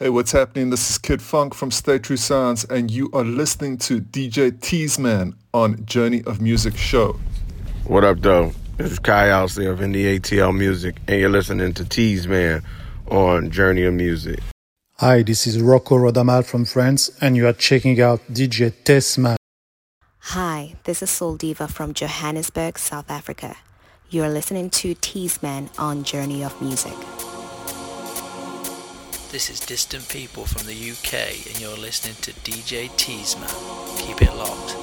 Hey, what's happening? This is Kid Funk from Stay True Sounds, and you are listening to DJ Teasman on Journey of Music Show. What up, though? This is Kai Alcee of Indie ATL Music, and you're listening to Teasman on Journey of Music. Hi, this is Rocco Rodamaal from France, and you are checking out DJ Teasman. Hi, this is Soul Diva from Johannesburg, South Africa. You are listening to Teasman on Journey of Music. This is Distant People from the UK, and you're listening to DJ Teasman. Keep it locked.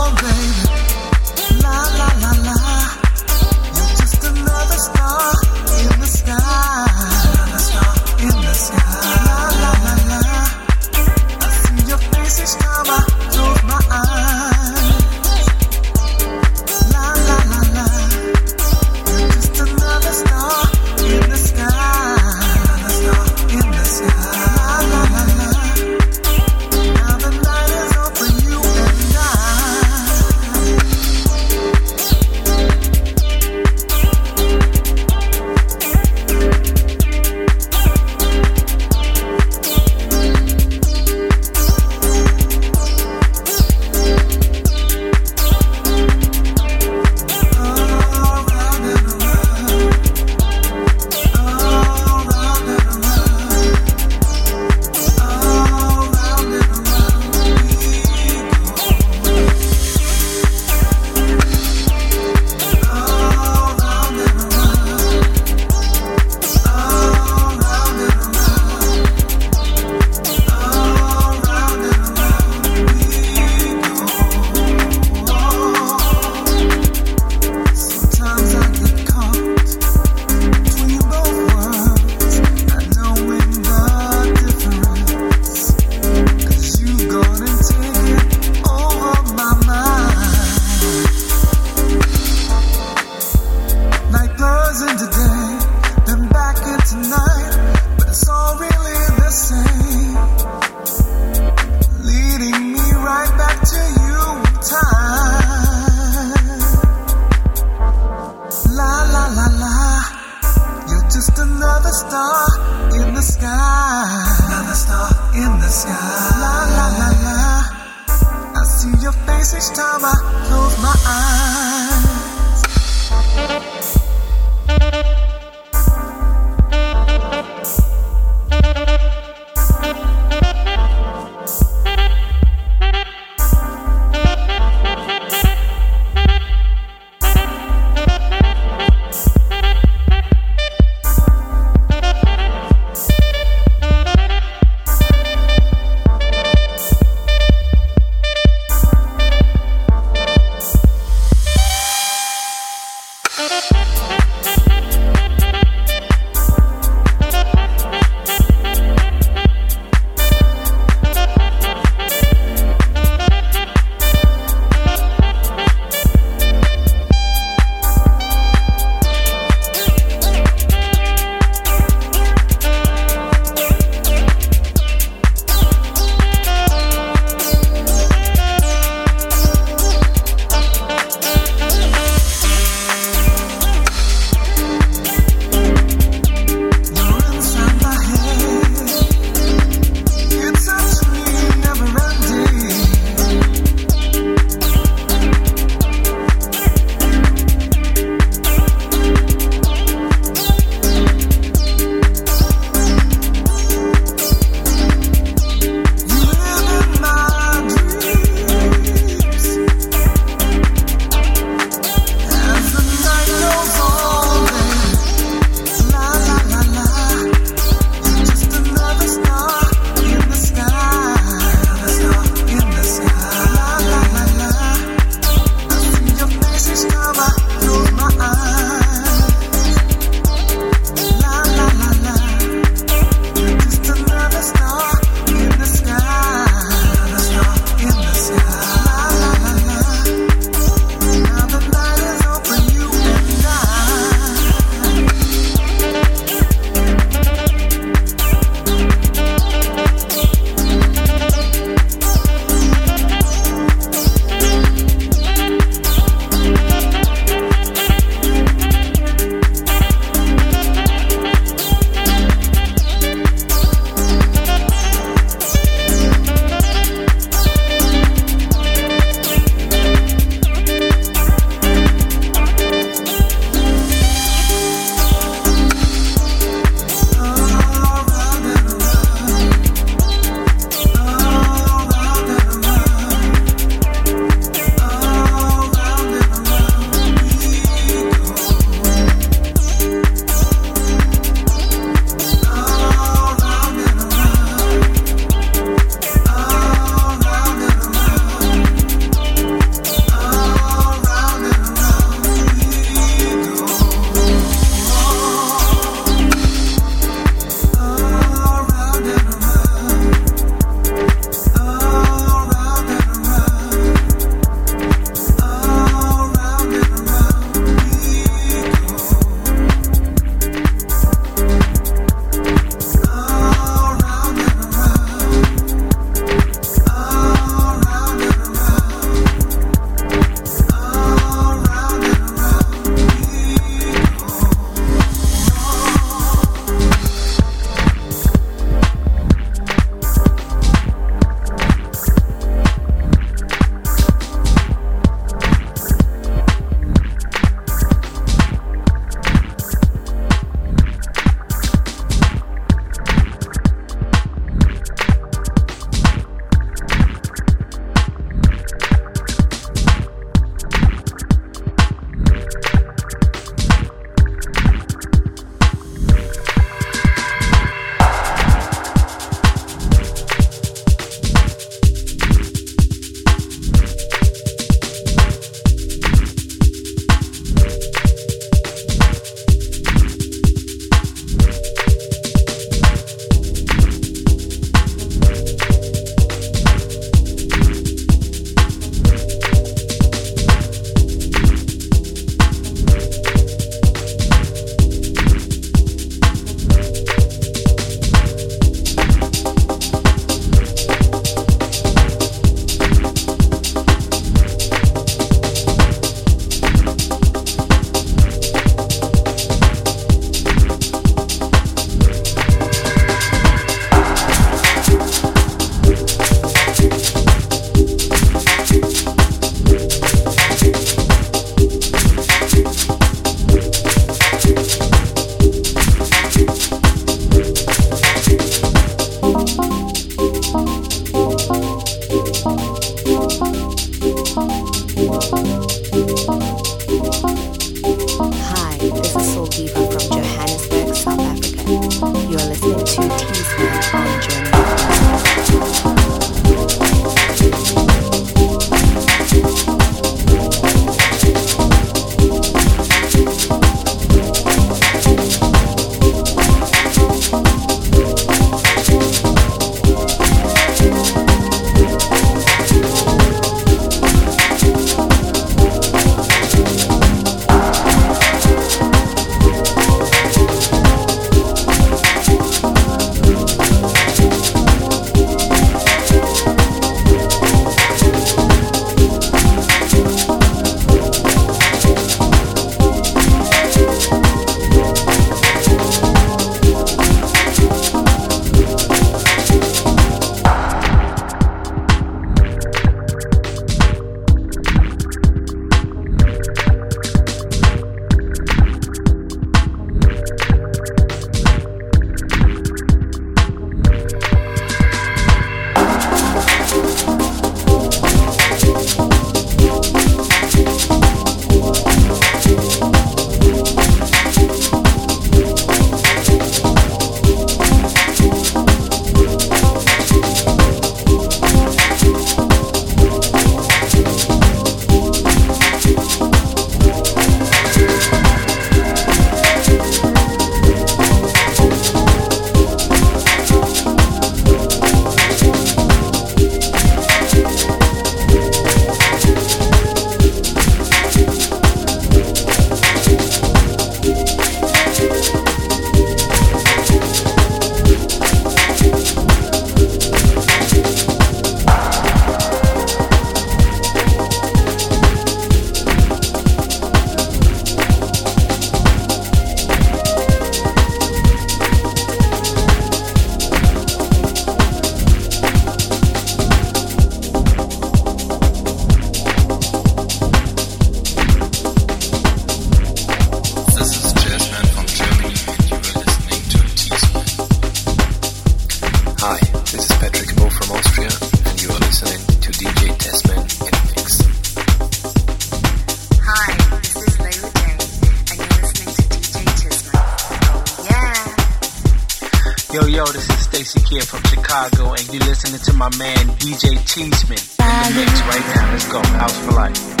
Yo, this is Stacy Kidd from Chicago, and you're listening to my man DJ Cheeseman in the mix right now. Let's go. House for life.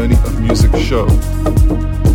Journey of Music Show.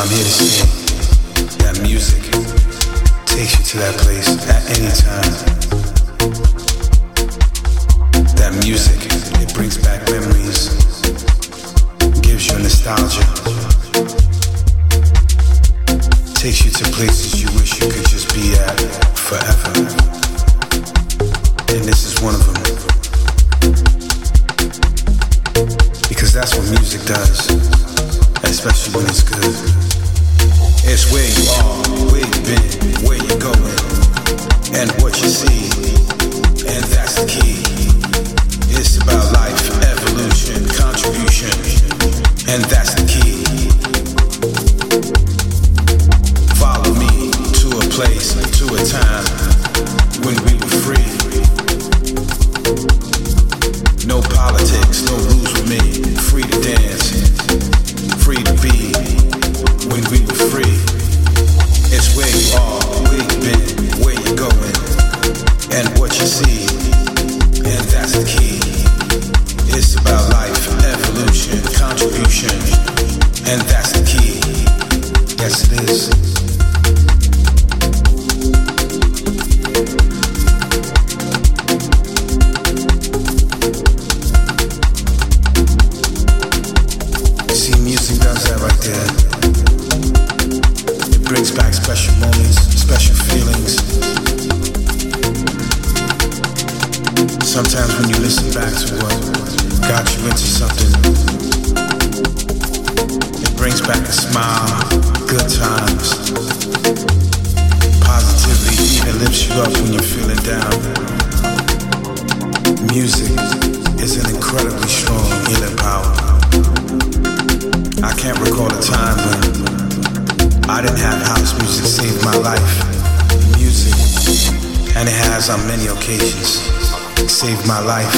I'm here to say that music takes you to that place at any time. That music, it brings back memories, gives you nostalgia takes you to places you wish you could just be at forever. And this is one of them. Because that's what music does, especially when it's good. It's where you are, where you've been, where you're going, and what you see. And that's the key. It's about life, evolution, contribution, and that's the key. Follow me to a place, Music is an incredibly strong healing power. I can't recall a time when I didn't have house music save my life. Music, and it has on many occasions saved my life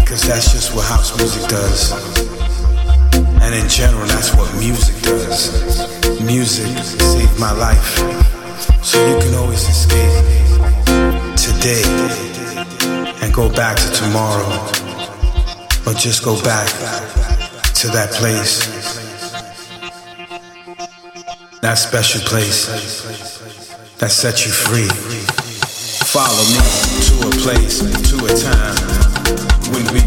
because that's just what house music does. And in general, that's what music does. Music saved my life, so you can always escape today go back to tomorrow, or just go back to that place that special place that sets you free. Follow me to a place, to a time when we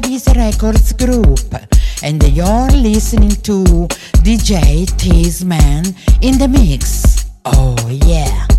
Vis-a-Vis Records Group and you're listening to DJ Teasman in the mix. Oh yeah.